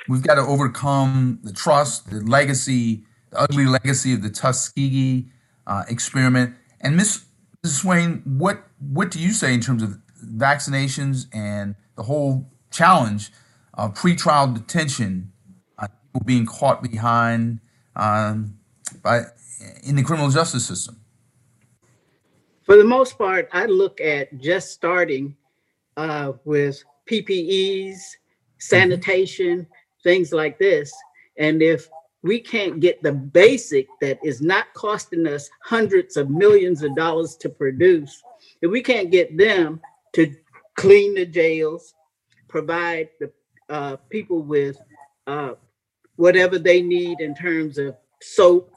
we've got to overcome the trust, the legacy, the ugly legacy of the Tuskegee uh, experiment. And Miss Mrs. Swain, what what do you say in terms of vaccinations and the whole challenge of pretrial detention, uh, people being caught behind um, by in the criminal justice system? For the most part, I look at just starting uh, with PPEs, sanitation, things like this. And if we can't get the basic that is not costing us hundreds of millions of dollars to produce, if we can't get them to clean the jails, provide the uh, people with uh, whatever they need in terms of soap,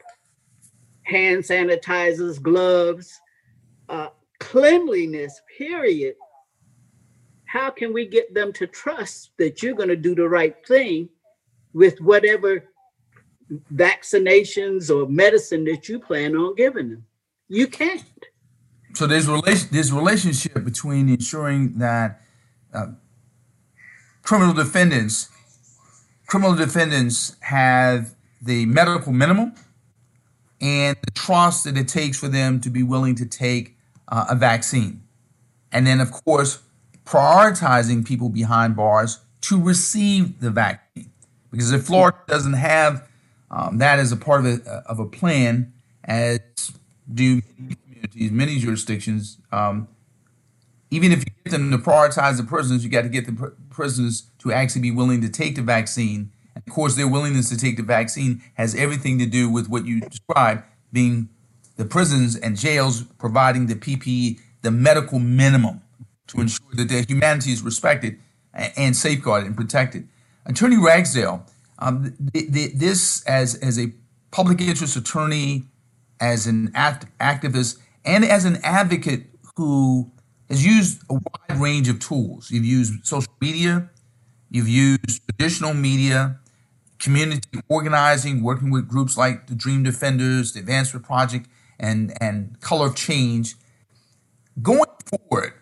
hand sanitizers, gloves, uh, cleanliness, period. How can we get them to trust that you're going to do the right thing with whatever vaccinations or medicine that you plan on giving them? You can't. So there's relation there's relationship between ensuring that uh, criminal defendants criminal defendants have the medical minimum and the trust that it takes for them to be willing to take uh, a vaccine. And then, of course, prioritizing people behind bars to receive the vaccine. Because if Florida doesn't have um, that as a part of a, of a plan, as do many communities, many jurisdictions, um, even if you get them to prioritize the prisoners, you got to get the pr- prisoners to actually be willing to take the vaccine. And of course, their willingness to take the vaccine has everything to do with what you described being the prisons and jails providing the PPE, the medical minimum to ensure that their humanity is respected and safeguarded and protected. Attorney Ragsdale, um, this as, as a public interest attorney, as an act, activist, and as an advocate who has used a wide range of tools. You've used social media, you've used traditional media, community organizing, working with groups like the Dream Defenders, the Advancement Project, and, and Color of Change. Going forward,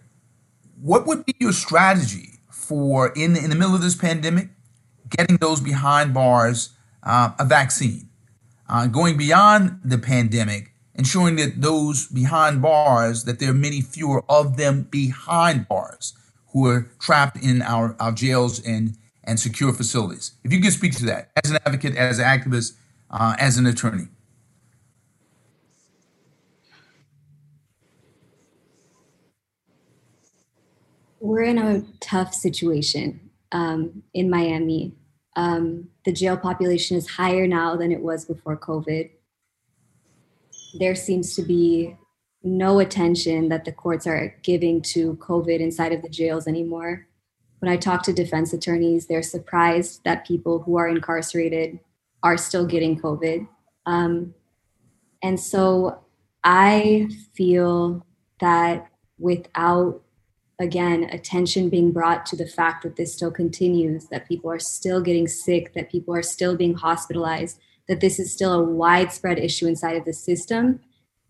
what would be your strategy for in, in the middle of this pandemic, getting those behind bars uh, a vaccine? Uh, going beyond the pandemic, ensuring that those behind bars, that there are many fewer of them behind bars who are trapped in our, our jails and, and secure facilities. If you could speak to that as an advocate, as an activist, uh, as an attorney. We're in a tough situation um, in Miami. Um, the jail population is higher now than it was before COVID there seems to be no attention that the courts are giving to COVID inside of the jails anymore. When I talk to defense attorneys, they're surprised that people who are incarcerated are still getting COVID. Um, and so I feel that without, again, attention being brought to the fact that this still continues, that people are still getting sick, that people are still being hospitalized, that this is still a widespread issue inside of the system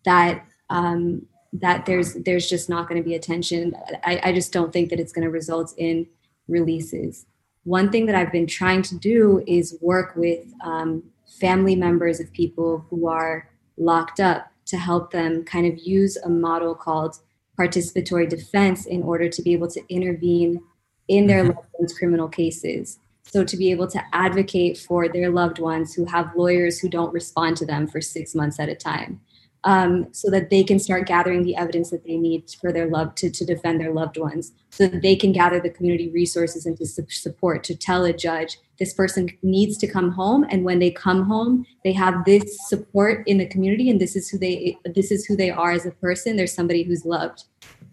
that um, that there's there's just not going to be attention. I, I just don't think that it's going to result in releases. One thing that i've been trying to do is work with um, family members of people who are locked up to help them kind of use a model called participatory defense in order to be able to intervene in their mm-hmm. loved ones' criminal cases. So to be able to advocate for their loved ones who have lawyers who don't respond to them for six months at a time, um, so that they can start gathering the evidence that they need for their love to, to defend their loved ones, so that they can gather the community resources and to su- support to tell a judge this person needs to come home, and when they come home, they have this support in the community, and this is who they this is who they are as a person. There's somebody who's loved,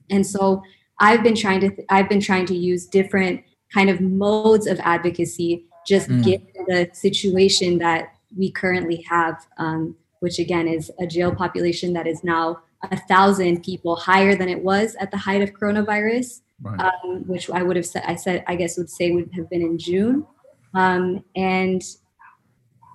and so I've been trying to I've been trying to use different kind of modes of advocacy, just mm. given the situation that we currently have, um, which again is a jail population that is now a thousand people higher than it was at the height of coronavirus, right. um, which I would have said, I said, I guess would say would have been in June. Um, and,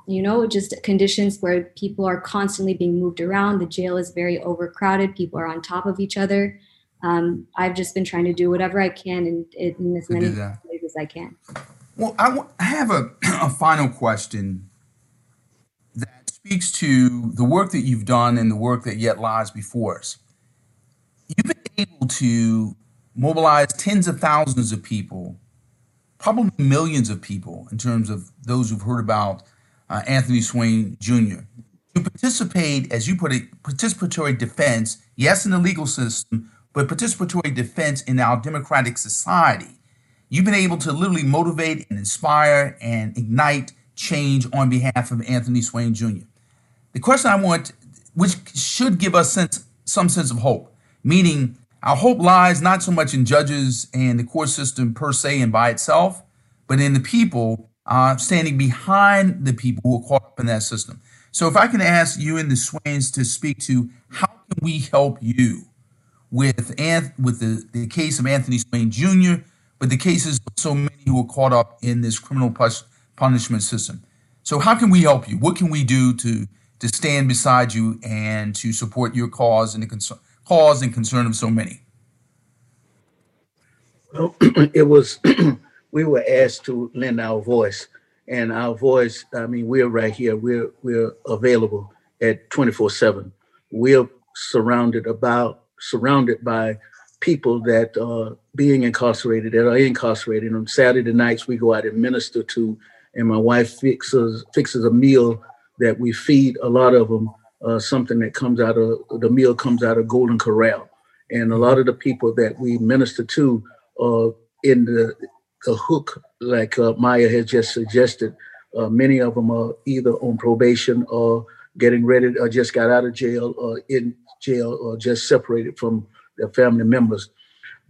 you know, just conditions where people are constantly being moved around. The jail is very overcrowded. People are on top of each other um, I've just been trying to do whatever I can in, in as many ways as I can. Well, I, w- I have a, a final question speaks to the work that you've done and the work that yet lies before us. You've been able to mobilize tens of thousands of people, probably millions of people, in terms of those who've heard about uh, Anthony Swain Jr. To participate, as you put it, participatory defense, yes, in the legal system, but participatory defense in our democratic society. You've been able to literally motivate and inspire and ignite change on behalf of Anthony Swain Jr. The question I want, which should give us sense, some sense of hope, meaning our hope lies not so much in judges and the court system per se and by itself, but in the people uh, standing behind the people who are caught up in that system. So, if I can ask you and the Swains to speak to how can we help you with Anth- with the, the case of Anthony Swain Jr., but the cases of so many who are caught up in this criminal punishment system. So, how can we help you? What can we do to to stand beside you and to support your cause and the concern, cause and concern of so many? Well, it was we were asked to lend our voice, and our voice. I mean, we're right here. We're we're available at twenty four seven. We're surrounded about surrounded by people that are being incarcerated that are incarcerated. On Saturday nights, we go out and minister to, and my wife fixes fixes a meal that we feed a lot of them. Uh, something that comes out of the meal comes out of Golden Corral, and a lot of the people that we minister to uh, in the, the hook, like uh, Maya had just suggested. Uh, many of them are either on probation or getting ready, or just got out of jail, or in jail, or just separated from their family members.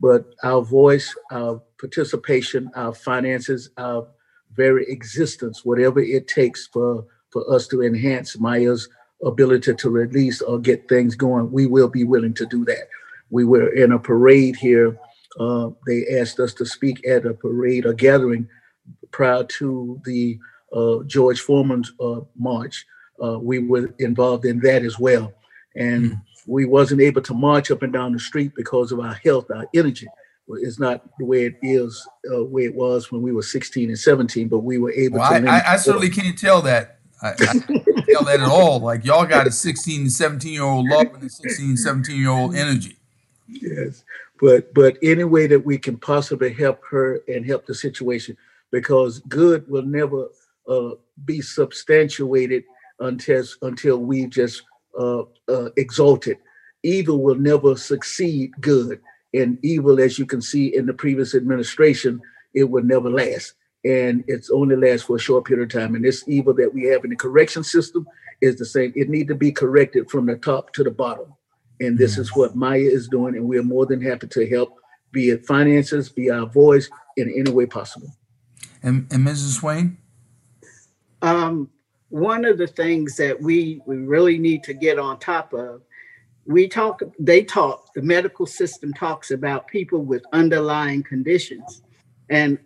But our voice, our participation, our finances, our very existence, whatever it takes for, for us to enhance Maya's ability to release or get things going, we will be willing to do that. We were in a parade here uh, they asked us to speak at a parade, a gathering prior to the uh, George Foreman's uh, march. Uh, we were involved in that as well, and mm. we wasn't able to march up and down the street because of our health, our energy. It's not the way it is, uh, way it was when we were 16 and 17, but we were able well, to. I, I, I certainly can't tell that. I, I that at all. Like y'all got a 16 and 17 year old love and a 16, 17 year old energy. Yes but but any way that we can possibly help her and help the situation because good will never uh, be substantiated until until we just uh, uh, exalt it. Evil will never succeed good, and evil, as you can see in the previous administration, it will never last, and it's only lasts for a short period of time. And this evil that we have in the correction system is the same. It need to be corrected from the top to the bottom. And this is what Maya is doing, and we are more than happy to help, be it finances, be our voice in any way possible. And, and Mrs. Swain? Um, one of the things that we, we really need to get on top of, we talk, they talk, the medical system talks about people with underlying conditions. And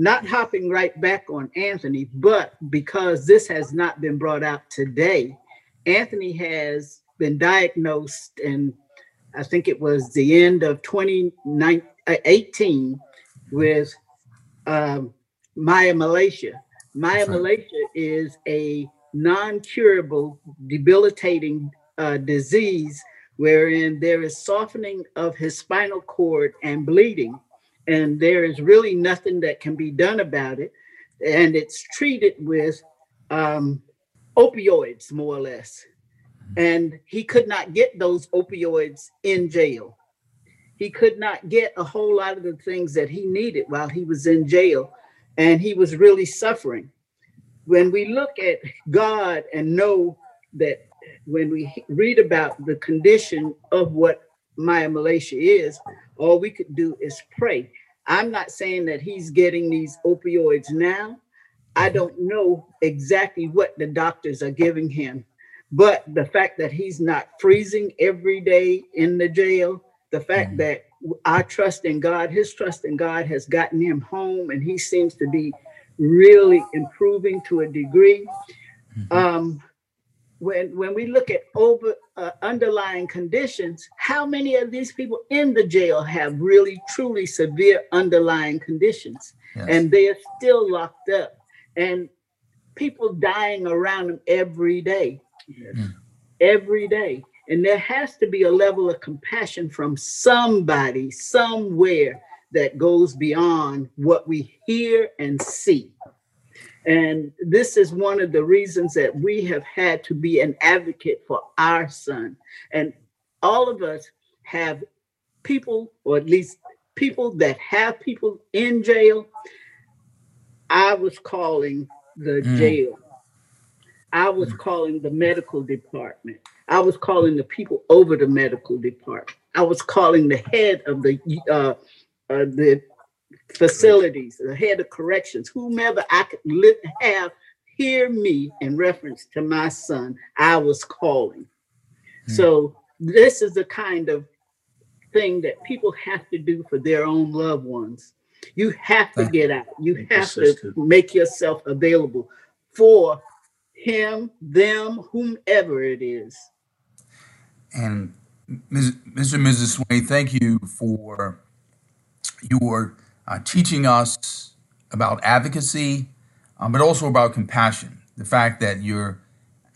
not hopping right back on Anthony, but because this has not been brought out today, Anthony has been diagnosed, and I think it was the end of 2018 uh, with um, myomalacia. Myomalacia is a non-curable, debilitating uh, disease wherein there is softening of his spinal cord and bleeding, and there is really nothing that can be done about it. And it's treated with um, opioids, more or less and he could not get those opioids in jail. He could not get a whole lot of the things that he needed while he was in jail, and he was really suffering. When we look at God and know that when we read about the condition of what myomalacia is, all we could do is pray. I'm not saying that he's getting these opioids now. I don't know exactly what the doctors are giving him but the fact that he's not freezing every day in the jail, the fact mm-hmm. that our trust in God, his trust in God has gotten him home, and he seems to be really improving to a degree. Mm-hmm. Um, when when we look at over uh, underlying conditions, how many of these people in the jail have really truly severe underlying conditions, yes. and they are still locked up, and people dying around them every day. Mm. every day. And there has to be a level of compassion from somebody, somewhere that goes beyond what we hear and see. And this is one of the reasons that we have had to be an advocate for our son. And all of us have people, or at least people that have people in jail. I was calling the mm. jail. I was calling the medical department. I was calling the people over the medical department. I was calling the head of the uh, uh, the facilities, the head of corrections, whomever I could live, have hear me in reference to my son. I was calling. Mm. So this is the kind of thing that people have to do for their own loved ones. You have to get out. You have to make yourself available for him, them, whomever it is. And Ms., Mr. and Mrs. Swain, thank you for your uh, teaching us about advocacy, um, but also about compassion. The fact that you're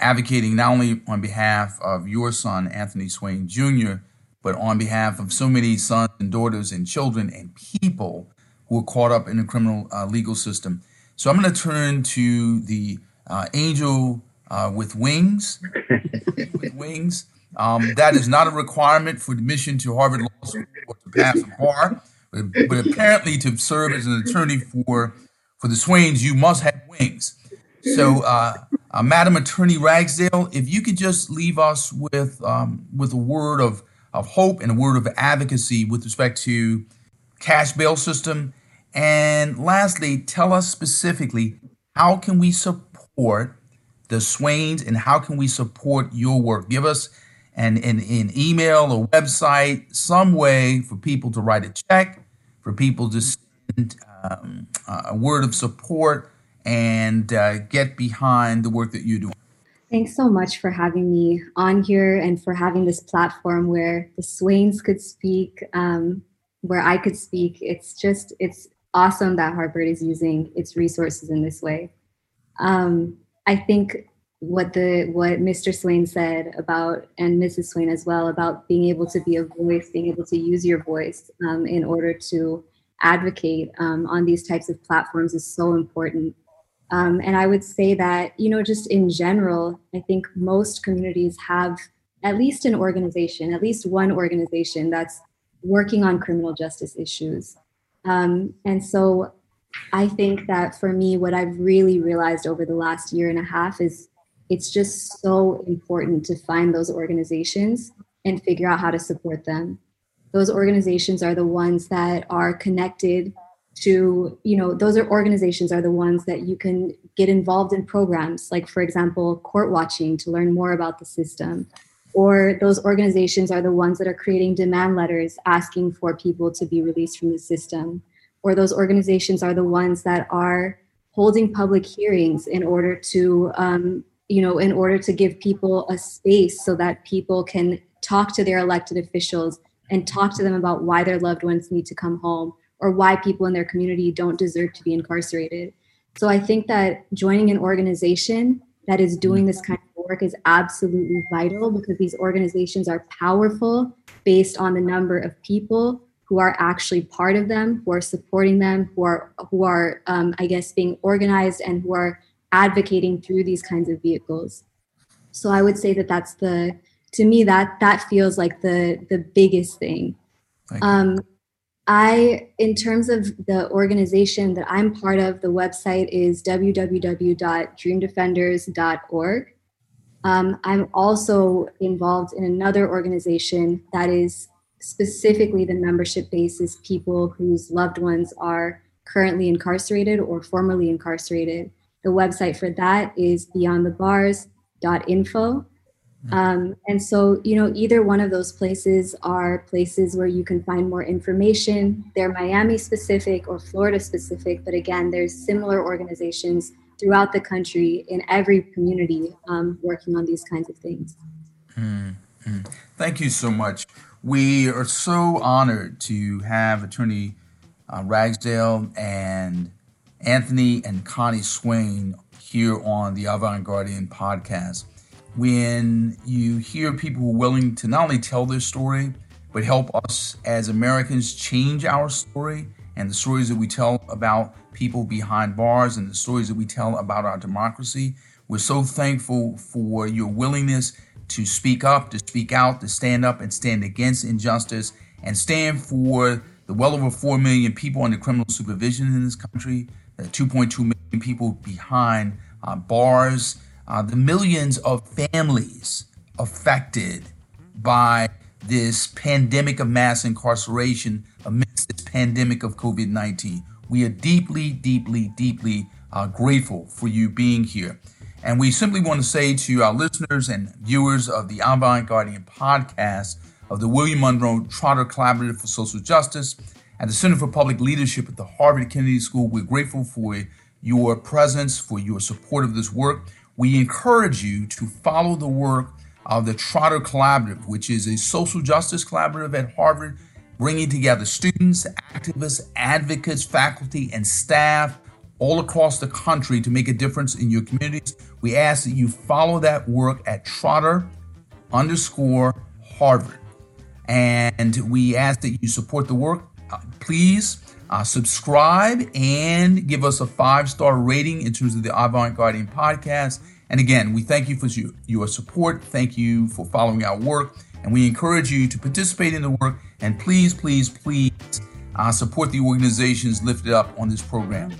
advocating not only on behalf of your son, Anthony Swain Jr., but on behalf of so many sons and daughters and children and people who are caught up in the criminal uh, legal system. So I'm going to turn to the uh, angel uh, with wings. with wings. Um, that is not a requirement for admission to Harvard Law School or to pass a bar, but, but apparently to serve as an attorney for for the Swains, you must have wings. So, uh, uh, Madam Attorney Ragsdale, if you could just leave us with um, with a word of of hope and a word of advocacy with respect to cash bail system, and lastly, tell us specifically how can we support the Swains and how can we support your work? Give us an, an, an email, a website, some way for people to write a check, for people to send um, a word of support and uh, get behind the work that you do. Thanks so much for having me on here and for having this platform where the Swains could speak, um, where I could speak. It's just, it's awesome that Harvard is using its resources in this way. Um, I think what the what Mr. Swain said about and Mrs. Swain as well about being able to be a voice, being able to use your voice um, in order to advocate um, on these types of platforms is so important. Um, and I would say that you know just in general, I think most communities have at least an organization, at least one organization that's working on criminal justice issues. Um, and so I think that for me, what I've really realized over the last year and a half is it's just so important to find those organizations and figure out how to support them. Those organizations are the ones that are connected to, you know, those are organizations are the ones that you can get involved in programs, like, for example, court watching to learn more about the system. Or those organizations are the ones that are creating demand letters asking for people to be released from the system. Or those organizations are the ones that are holding public hearings in order to um, you know, in order to give people a space so that people can talk to their elected officials and talk to them about why their loved ones need to come home or why people in their community don't deserve to be incarcerated. So I think that joining an organization that is doing this kind of work is absolutely vital because these organizations are powerful based on the number of people who are actually part of them, who are supporting them, who are who are um, I guess being organized and who are advocating through these kinds of vehicles. So I would say that that's the to me that that feels like the the biggest thing. Um, I, in terms of the organization that I'm part of, the website is www.dreamdefenders.org. Um, I'm also involved in another organization that is specifically the membership base is people whose loved ones are currently incarcerated or formerly incarcerated. The website for that is beyondthebars.info. Um, and so, you know, either one of those places are places where you can find more information. They're Miami specific or Florida specific, but again, there's similar organizations throughout the country in every community um, working on these kinds of things. Mm-hmm. Thank you so much. We are so honored to have Attorney uh, Ragsdale and Anthony and Connie Swain here on the Avant Guardian podcast. When you hear people who are willing to not only tell their story, but help us as Americans change our story and the stories that we tell about people behind bars and the stories that we tell about our democracy, we're so thankful for your willingness to speak up, to speak out, to stand up and stand against injustice and stand for the well over 4 million people under criminal supervision in this country, 2.2 million people behind uh, bars, uh, the millions of families affected by this pandemic of mass incarceration amidst this pandemic of COVID 19. We are deeply, deeply, deeply uh, grateful for you being here. And we simply want to say to our listeners and viewers of the Avant Guardian podcast of the William Monroe Trotter Collaborative for Social Justice at the Center for Public Leadership at the Harvard Kennedy School, we're grateful for your presence, for your support of this work. We encourage you to follow the work of the Trotter Collaborative, which is a social justice collaborative at Harvard, bringing together students, activists, advocates, faculty, and staff all across the country to make a difference in your communities. We ask that you follow that work at Trotter underscore Harvard. And we ask that you support the work. Please uh, subscribe and give us a five star rating in terms of the Avant Guardian podcast. And again, we thank you for your, your support. Thank you for following our work. And we encourage you to participate in the work. And please, please, please uh, support the organizations lifted up on this program.